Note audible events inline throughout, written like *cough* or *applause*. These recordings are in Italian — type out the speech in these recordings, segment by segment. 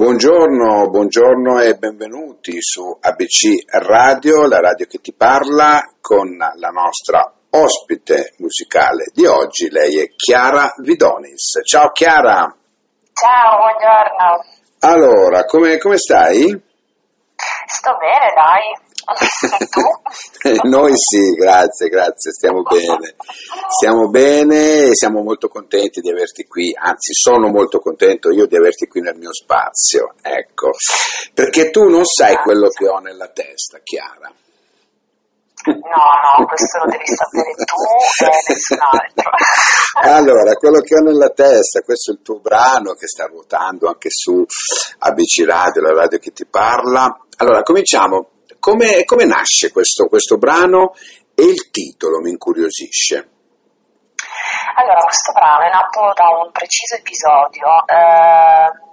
Buongiorno, buongiorno e benvenuti su ABC Radio, la radio che ti parla, con la nostra ospite musicale di oggi. Lei è Chiara Vidonis. Ciao Chiara! Ciao, buongiorno. Allora, come, come stai? Sto bene, dai. tu? *laughs* Noi sì, grazie, grazie, stiamo bene. Stiamo bene e siamo molto contenti di averti qui, anzi sono molto contento io di averti qui nel mio spazio, ecco, perché tu non sai quello che ho nella testa, Chiara. No, no, questo lo devi sapere tu e nessun altro. *laughs* Allora, quello che ho nella testa, questo è il tuo brano che sta ruotando anche su ABC Radio, la radio che ti parla. Allora, cominciamo. Come, come nasce questo, questo brano e il titolo mi incuriosisce? Allora, questo brano è nato da un preciso episodio. Eh,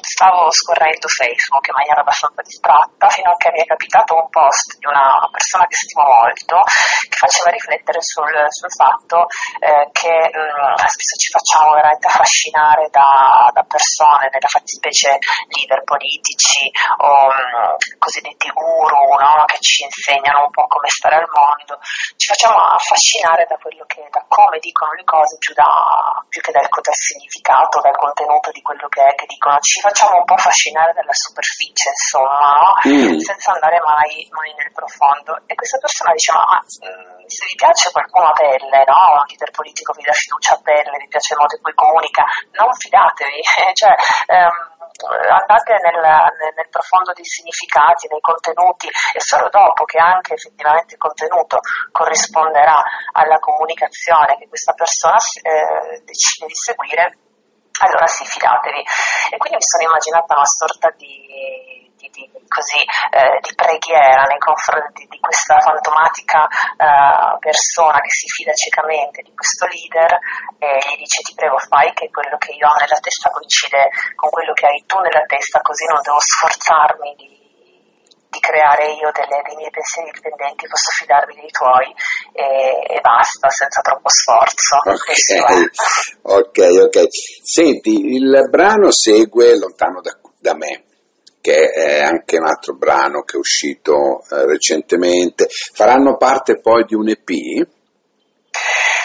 stavo scorrendo Facebook in maniera abbastanza distratta fino a che mi è capitato un post di una persona che stimo molto che faceva riflettere sul, sul fatto eh, che mh, spesso ci facciamo veramente affascinare da, da persone, nella fattispecie leader politici o mh, cosiddetti guru no? che ci insegnano un po' come stare al mondo, ci facciamo affascinare da che, da come dicono le cose più, da, più che dal, dal significato, dal contenuto di quello che, che dicono ci facciamo un po' affascinare dalla superficie, insomma, no? mm. senza andare mai, mai, nel profondo. E questa persona diceva, ah, se vi piace qualcuno a pelle, no? un leader politico vi dà fiducia a pelle, vi piace il modo in cui comunica, non fidatevi, *laughs* cioè, ehm, andate nel, nel, nel, profondo dei significati, nei contenuti e solo dopo che anche effettivamente il contenuto corrisponderà alla comunicazione che questa persona eh, decide di seguire, allora sì, fidatevi. E quindi mi sono immaginata una sorta di, di, di, così, eh, di preghiera nei confronti di questa fantomatica eh, persona che si fida ciecamente di questo leader e gli dice ti prego fai che quello che io ho nella testa coincide con quello che hai tu nella testa, così non devo sforzarmi di di creare io delle, dei miei pensieri indipendenti, posso fidarmi dei tuoi e, e basta, senza troppo sforzo. Ok, *laughs* ok, ok. Senti, il brano segue Lontano da, da me che è anche un altro brano che è uscito eh, recentemente. Faranno parte poi di un EP?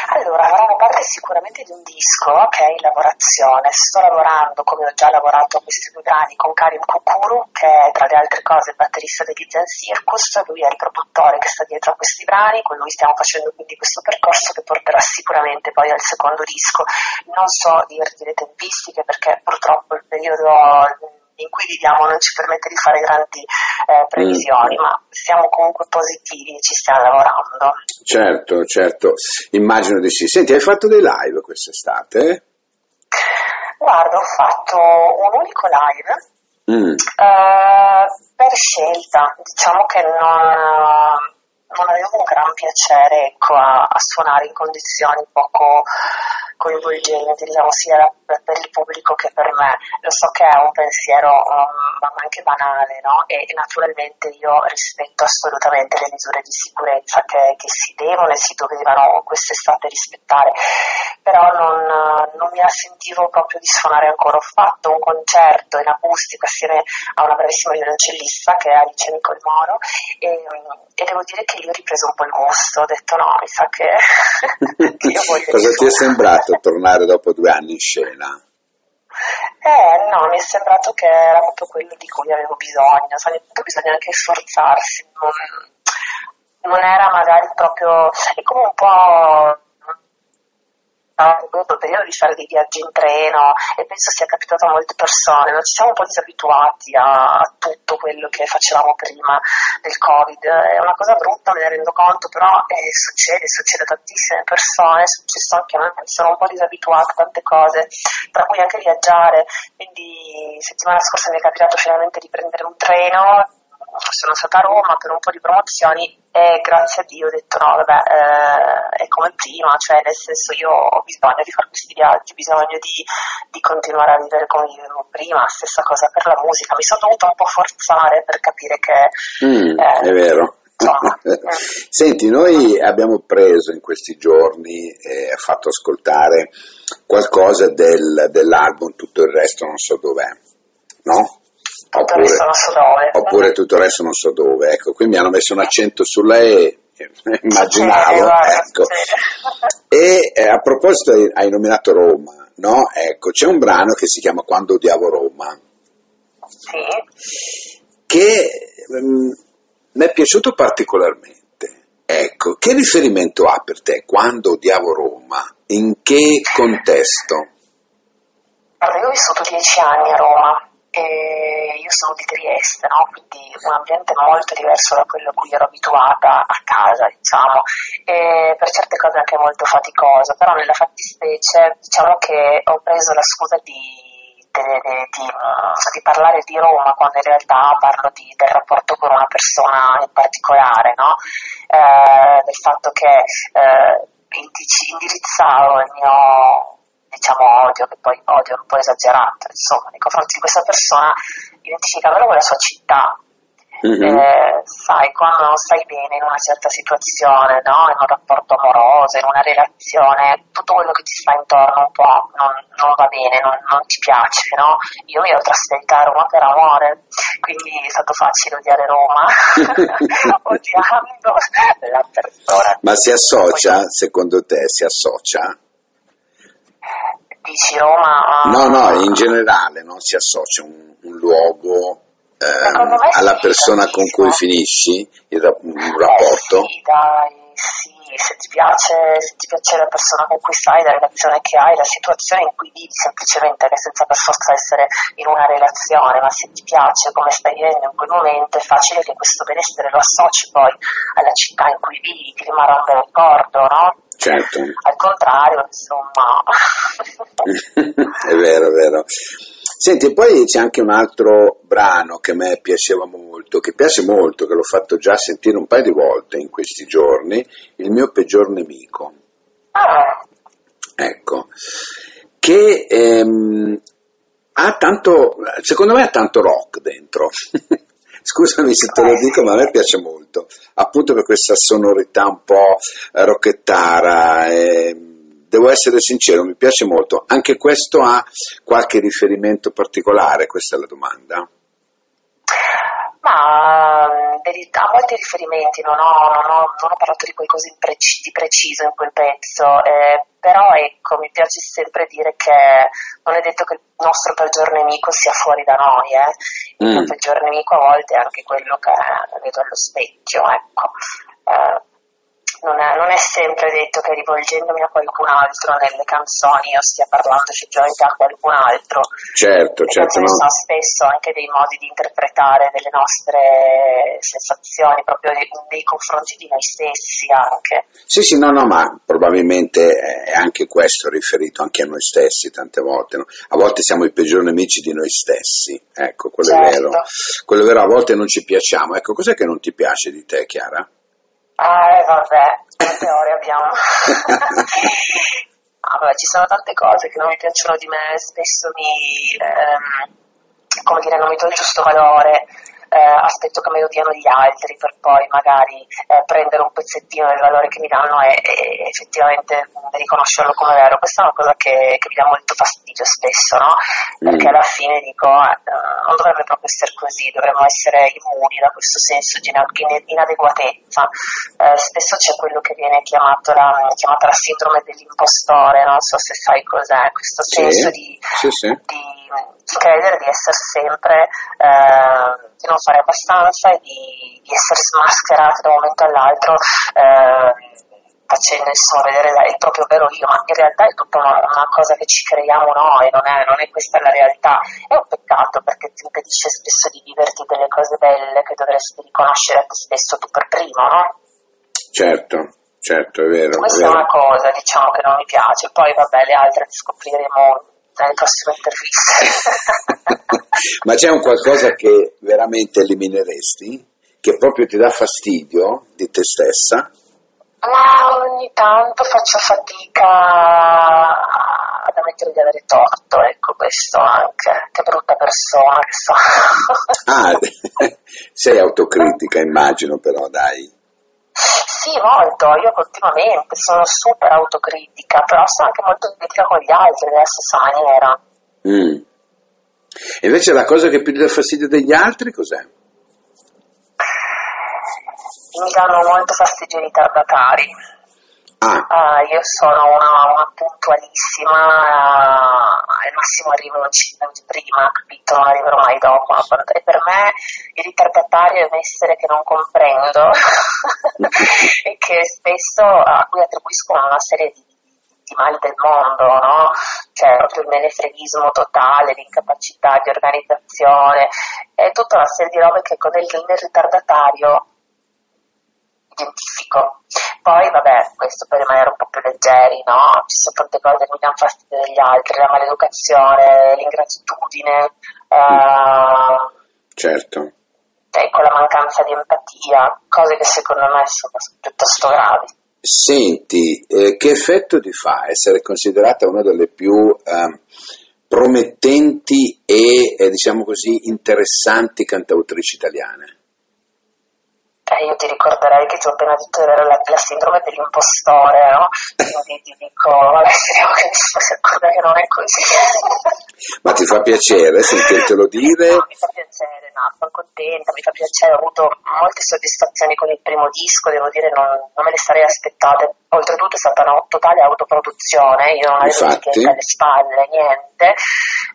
Allora, faranno parte sicuramente di un disco che è in lavorazione. Sto lavorando, come ho già lavorato a questi due brani, con Karim Kukuru, che è tra le altre cose il batterista degli Zen Circus. Lui è il produttore che sta dietro a questi brani. Con lui stiamo facendo quindi questo percorso che porterà sicuramente poi al secondo disco. Non so dirti le tempistiche perché purtroppo il periodo in cui viviamo non ci permette di fare grandi eh, previsioni, mm. ma siamo comunque positivi e ci stiamo lavorando. Certo, certo, immagino di sì. Senti, hai fatto dei live quest'estate? Guarda, ho fatto un unico live mm. eh, per scelta, diciamo che non, non avevo un gran piacere ecco, a, a suonare in condizioni poco coinvolgente, diciamo, sia per il pubblico che per me. Lo so che è un pensiero um, anche banale, no? E naturalmente io rispetto assolutamente le misure di sicurezza che, che si devono e si dovevano quest'estate rispettare, però non, non, mi sentivo proprio di suonare ancora. Ho fatto un concerto in acustica assieme a una bravissima violoncellista che è Alice Nicol Moro e, e, devo dire che lì ho ripreso un po' il gusto, ho detto no, mi sa che, *laughs* che io voglio... Cosa ti è sembrato tornare dopo due anni in scena? Eh, no, mi è sembrato che era proprio quello di cui avevo bisogno, cioè, bisogna anche sforzarsi, non, non era magari proprio, è come un po' in questo periodo di fare dei viaggi in treno e penso sia capitato a molte persone, non ci siamo un po' disabituati a, a tutto quello che facevamo prima del Covid, è una cosa brutta, me ne rendo conto, però eh, succede, succede a tantissime persone, è successo anche a me, mi sono un po' disabituata a tante cose, tra cui anche viaggiare, quindi settimana scorsa mi è capitato finalmente di prendere un treno sono stata a Roma per un po' di promozioni e grazie a Dio ho detto no, vabbè, eh, è come prima, cioè nel senso io ho bisogno di fare questi viaggi, ho bisogno di, di continuare a vivere come vivevo prima, stessa cosa per la musica, mi sono dovuta un po' forzare per capire che... Mm, eh, è vero. *laughs* Senti, noi abbiamo preso in questi giorni e eh, fatto ascoltare qualcosa del, dell'album Tutto il resto non so dov'è, no? Non so dove. Oppure tutto il resto non so dove, ecco, qui mi hanno messo un accento sulla E, *laughs* immaginavo, Sì, ecco. sì. E eh, a proposito, hai, hai nominato Roma, no? Ecco, c'è un brano che si chiama Quando odiavo Roma, Sì. che mm, mi è piaciuto particolarmente. Ecco, che riferimento ha per te quando odiavo Roma? In che contesto? Guarda, io ho vissuto dieci anni a Roma e io sono di Trieste, no? quindi un ambiente molto diverso da quello a cui ero abituata a casa, diciamo, e per certe cose anche molto faticoso, però nella fattispecie diciamo che ho preso la scusa di, de- di, mm, di parlare di Roma quando in realtà parlo di- del rapporto con una persona in particolare, no? Eh, del fatto che eh, indirizzavo il mio diciamo odio, che poi odio è un po' esagerato, insomma, nei confronti di questa persona, identificandolo con la sua città. Mhm. Eh, sai, quando non stai bene in una certa situazione, no? in un rapporto amoroso, in una relazione, tutto quello che ti sta intorno un po' non, non va bene, non, non ti piace. No? Io mi ero trasferita a Roma per amore, quindi è stato facile odiare Roma, *laughs* odiando la persona. Ma si associa, secondo te, si associa? Dici Roma? a- No, no, in generale non si associa un, un luogo me alla persona con cui finisci il Eh, rapporto? sì, dai, sì, se ti piace, se ti piace la persona con cui stai, la relazione che hai, la situazione in cui vivi semplicemente, che senza per forza essere in una relazione, ma se ti piace come stai vivendo in quel momento, è facile che questo benessere lo associ poi alla città in cui vivi, ti rimarrà un bel ricordo, no? Certo, Al contrario, insomma. *laughs* è vero, è vero. Senti, e poi c'è anche un altro brano che a me piaceva molto, che piace molto, che l'ho fatto già sentire un paio di volte in questi giorni, Il mio peggior nemico. Ah, Ecco, che ehm, ha tanto, secondo me ha tanto rock dentro. *laughs* Scusami se te lo dico, ma a me piace molto, appunto per questa sonorità un po' eh, rocchettara. e devo essere sincero, mi piace molto. Anche questo ha qualche riferimento particolare? Questa è la domanda. Ma dei- a molti riferimenti non ho, non ho- non ho parlato di qualcosa preci- di preciso in quel pezzo, eh, però ecco, mi piace sempre dire che non è detto che il nostro peggior nemico sia fuori da noi, eh. il Mm. peggior nemico a volte è anche quello che vedo allo specchio, ecco. Eh, non è, non è sempre detto che rivolgendomi a qualcun altro nelle canzoni io stia parlando effettivamente a qualcun altro. Certo, Le certo, no? sono spesso anche dei modi di interpretare delle nostre sensazioni proprio nei, confronti di noi stessi anche. Sì, sì, no, no, ma probabilmente è anche questo riferito anche a noi stessi tante volte. no? A volte siamo i peggiori nemici di noi stessi, ecco, quello è Certo. vero. Quello è vero, a volte non ci piacciamo. Ecco, cos'è che non ti piace di te, Chiara? Ah, eh, vabbè, quante ore abbiamo? *laughs* Ah, vabbè, ci sono tante cose che non mi piacciono di me, spesso mi, ehm, come dire, non mi do il giusto valore, aspetto che me lo diano gli altri per poi magari eh, prendere un pezzettino del valore che mi danno e, e effettivamente riconoscerlo come vero. Questa è una cosa che, che mi dà molto fastidio spesso, no? Perché Mm. alla fine dico, eh, non dovrebbe proprio essere così, dovremmo essere immuni da questo senso di inadeguatezza. Eh, spesso c'è quello che viene chiamato la, chiamata la sindrome dell'impostore, non so se sai cos'è, questo Sì, senso di, sì, sì. di, credere di essere sempre, eh, non fare abbastanza e di, di essere smascherati da un momento all'altro. eh, facendo insomma vedere il proprio vero io, ma in realtà è tutta una, una cosa che ci creiamo noi, non è, non è questa la realtà. È un peccato perché ti impedisce spesso di viverti delle cose belle che dovresti riconoscere a te stesso tu per primo, no? Certo, certo, è vero. È Questa è vero. una cosa, diciamo, che non mi piace. Poi, vabbè, le altre le scopriremo nelle prossime interviste. *laughs* Ma c'è un qualcosa che veramente elimineresti? Che proprio ti dà fastidio di te stessa? Ma ogni tanto faccio fatica ad ammettere di avere torto, ecco questo anche. Che brutta persona che so. Ah, *laughs* sei autocritica, immagino, però, dai. Sì, molto, io continuamente sono super autocritica, però sono anche molto critica con gli altri nella stessa maniera. Mm. E invece la cosa che più ti dà fastidio degli altri cos'è? Mi danno molto fastidio i ritardatari. Ah, Uh, io sono una, una puntualissima, al massimo arrivo 5 minuti prima, capito? Arriverò mai dopo. E per me il ritardatario è un essere che non comprendo *laughs* e che spesso a cui attribuiscono una serie di, di mali del mondo, no? Cioè proprio il menefreghismo totale, l'incapacità di organizzazione, è tutta una serie di robe che con il, ritardatario identifico. Poi, vabbè, questo per rimanere un po' più leggeri, no? Ci sono tante cose che mi danno fastidio degli altri, la maleducazione, l'ingratitudine, eh, certo. ecco, la mancanza di empatia, cose che secondo me sono piuttosto gravi. Senti, eh, che effetto ti fa essere considerata una delle più ehm, promettenti e, eh, diciamo così, interessanti cantautrici italiane? Eh, io ti ricorderei che ti ho appena detto di avere la, la sindrome dell'impostore, no? Quindi ti dico, vabbè, *laughs* speriamo che nessuno si accorga che non è così. Ma ti fa piacere sentirtelo *laughs* dire? No, mi fa piacere, no, sono contenta, mi fa piacere, ho avuto molte soddisfazioni con il primo disco, devo dire, non, non me le sarei aspettate. Oltretutto è stata una totale autoproduzione, io non avevo niente alle spalle, niente.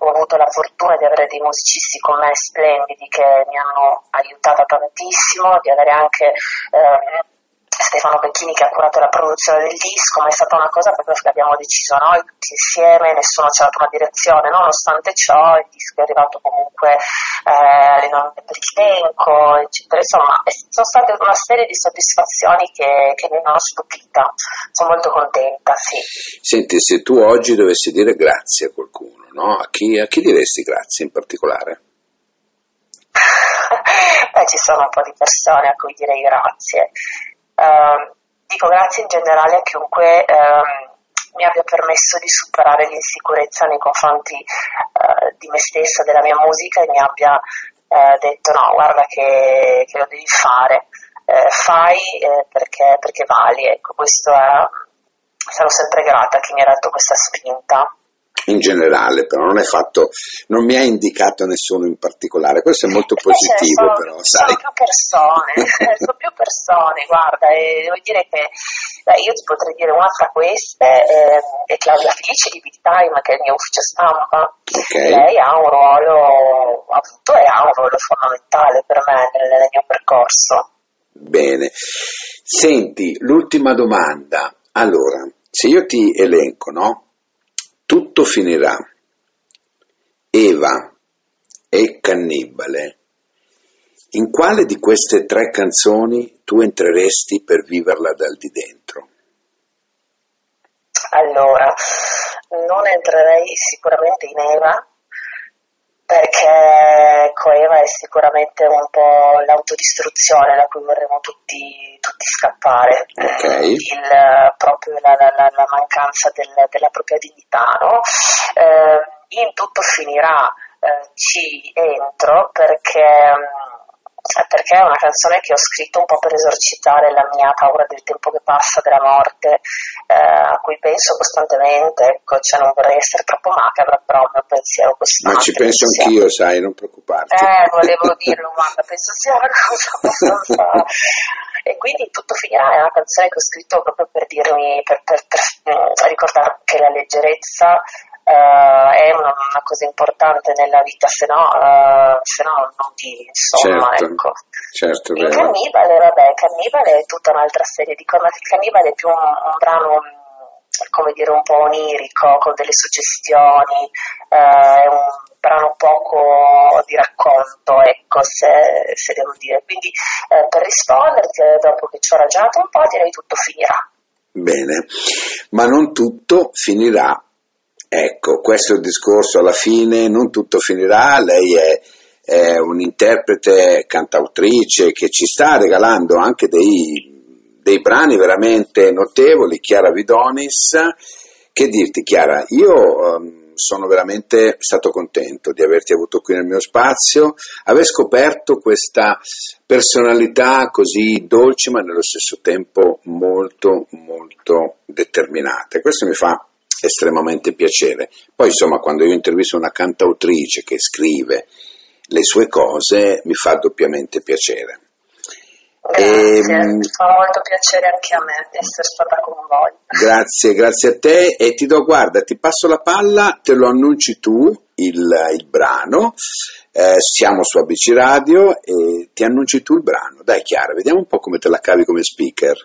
Ho avuto la fortuna di avere dei musicisti con me splendidi che mi hanno aiutata tantissimo, di avere anche eh, Stefano Becchini che ha curato la produzione del disco, ma è stata una cosa proprio che abbiamo deciso noi tutti insieme, nessuno ci ha dato una direzione, nonostante ciò il disco è arrivato comunque eh, alle norme per il tempo, eccetera. Insomma, sono state una serie di soddisfazioni che, che mi hanno stupita, sono molto contenta, sì. Senti, se tu oggi dovessi dire grazie a qualcuno, no? A chi, a chi diresti grazie in particolare? *laughs* Beh, ci sono un po' di persone a cui direi grazie. Ehm, dico grazie in generale a chiunque ehm, mi abbia permesso di superare l'insicurezza nei confronti eh, di me stessa, della mia musica e mi abbia eh, detto no, guarda che, che lo devi fare, Eh, fai perché, perché vali. Ecco, questo è, sarò sempre grata a chi mi ha dato questa spinta. In generale, però non è fatto, non mi ha indicato nessuno in particolare, questo è molto positivo, sono, però, sono sai. più persone, *laughs* *laughs* sono più persone, guarda, e devo dire che beh, io ti potrei dire una tra queste eh, è Claudia Felice di Big Time, che è il mio ufficio stampa. Ok. Lei ha un ruolo, ha avuto e ha un ruolo fondamentale per me nel, nel mio percorso. Bene. Senti, l'ultima domanda. Allora, se io ti elenco, no? Tutto finirà. Eva e Cannibale. In quale di queste tre canzoni tu entreresti per viverla dal di dentro? Allora, non entrerei sicuramente in Eva perché Coeva è sicuramente un po' l'autodistruzione da cui vorremmo tutti, tutti scappare, Ok. Il, proprio la, la- la- la mancanza del- della propria dignità. No? Eh, in tutto finirà, eh, ci entro perché, mm, perché è una canzone che ho scritto un po' per esorcitare la mia paura del tempo che passa, della morte, eh, a cui penso costantemente, ecco, cioè non vorrei essere troppo macabra, però un mio pensiero costante. Ma ci penso sia- anch'io, sai, non preoccuparti. eh, volevo dirlo, guarda, penso sia una cosa *laughs* abbastanza... E quindi tutto finirà, è una canzone che ho scritto proprio per dirmi, per, per, per, eh, ricordare che la leggerezza eh, è una, una cosa importante nella vita, se no, eh, se no non ti, insomma, Certo, ecco. certo, Il. Cannibale, vabbè, Cannibale è tutta un'altra serie di cose, ma il Cannibale è più un, un brano, mh, come dire, un po' onirico, con delle suggestioni, eh, è un brano poco di racconto, ecco, se, se devo dire. Quindi, per risponderti, dopo che ci ho ragionato un po', direi tutto finirà. Bene, ma non tutto finirà. Ecco, questo è il discorso alla fine, non tutto finirà, lei è, è un'interprete cantautrice che ci sta regalando anche dei, dei brani veramente notevoli, Chiara Vidonis. Che dirti Chiara, io ehm, sono veramente stato contento di averti avuto qui nel mio spazio, aver scoperto questa personalità così dolce ma nello stesso tempo molto molto determinata. Questo mi fa estremamente piacere. Poi insomma quando io intervisto una cantautrice che scrive le sue cose mi fa doppiamente piacere. Grazie, ehm, fa molto piacere anche a me essere stata con voi. Grazie, grazie a te e ti do, guarda, ti passo la palla, te lo annunci tu il, il brano, eh, siamo su ABC Radio e ti annunci tu il brano. Dai Chiara, vediamo un po' come te la cavi come speaker.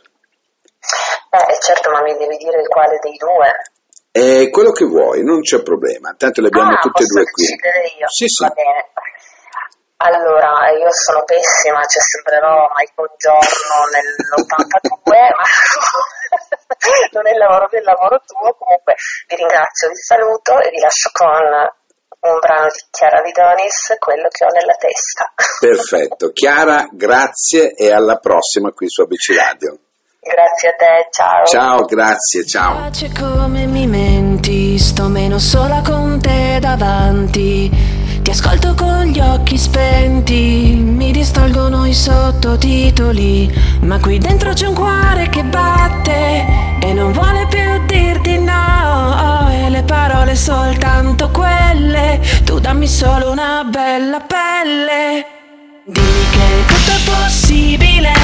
Eh, certo, ma mi devi dire il quale dei due. Eh, quello che vuoi, non c'è problema, tanto le abbiamo ah, tutte e due qui. Io. Sì, sì. Va bene. Allora, io sono pessima, cioè sembrerò Michael Giorno nell'82, *laughs* ma *laughs* non è il lavoro del lavoro tuo. Comunque vi ringrazio, vi saluto e vi lascio con un brano di Chiara Vidonis, quello che ho nella testa. *laughs* Perfetto. Chiara, grazie e alla prossima qui su ABC Radio. Grazie a te, ciao. Ciao, grazie, ciao. Pace come mi menti, sto meno sola con te davanti. Ti ascolto con gli occhi spenti, mi distolgono i sottotitoli, ma qui dentro c'è un cuore che batte e non vuole più dirti no, e le parole soltanto quelle, tu dammi solo una bella pelle. Dimmi che tutto è possibile,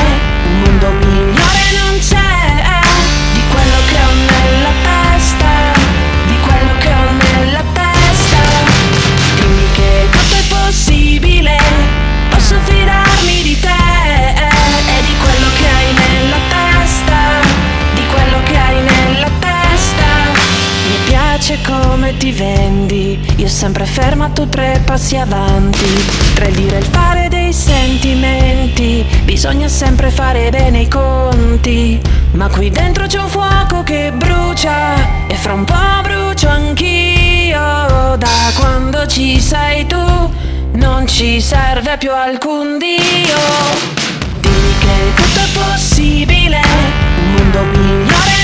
ti vendi, io sempre ferma, tu tre passi avanti. Tra il dire e il fare dei sentimenti, bisogna sempre fare bene i conti. Ma qui dentro c'è un fuoco che brucia e fra un po' brucio anch'io. Da quando ci sei tu non ci serve più alcun Dio. Dimmi che tutto è possibile, un mondo migliore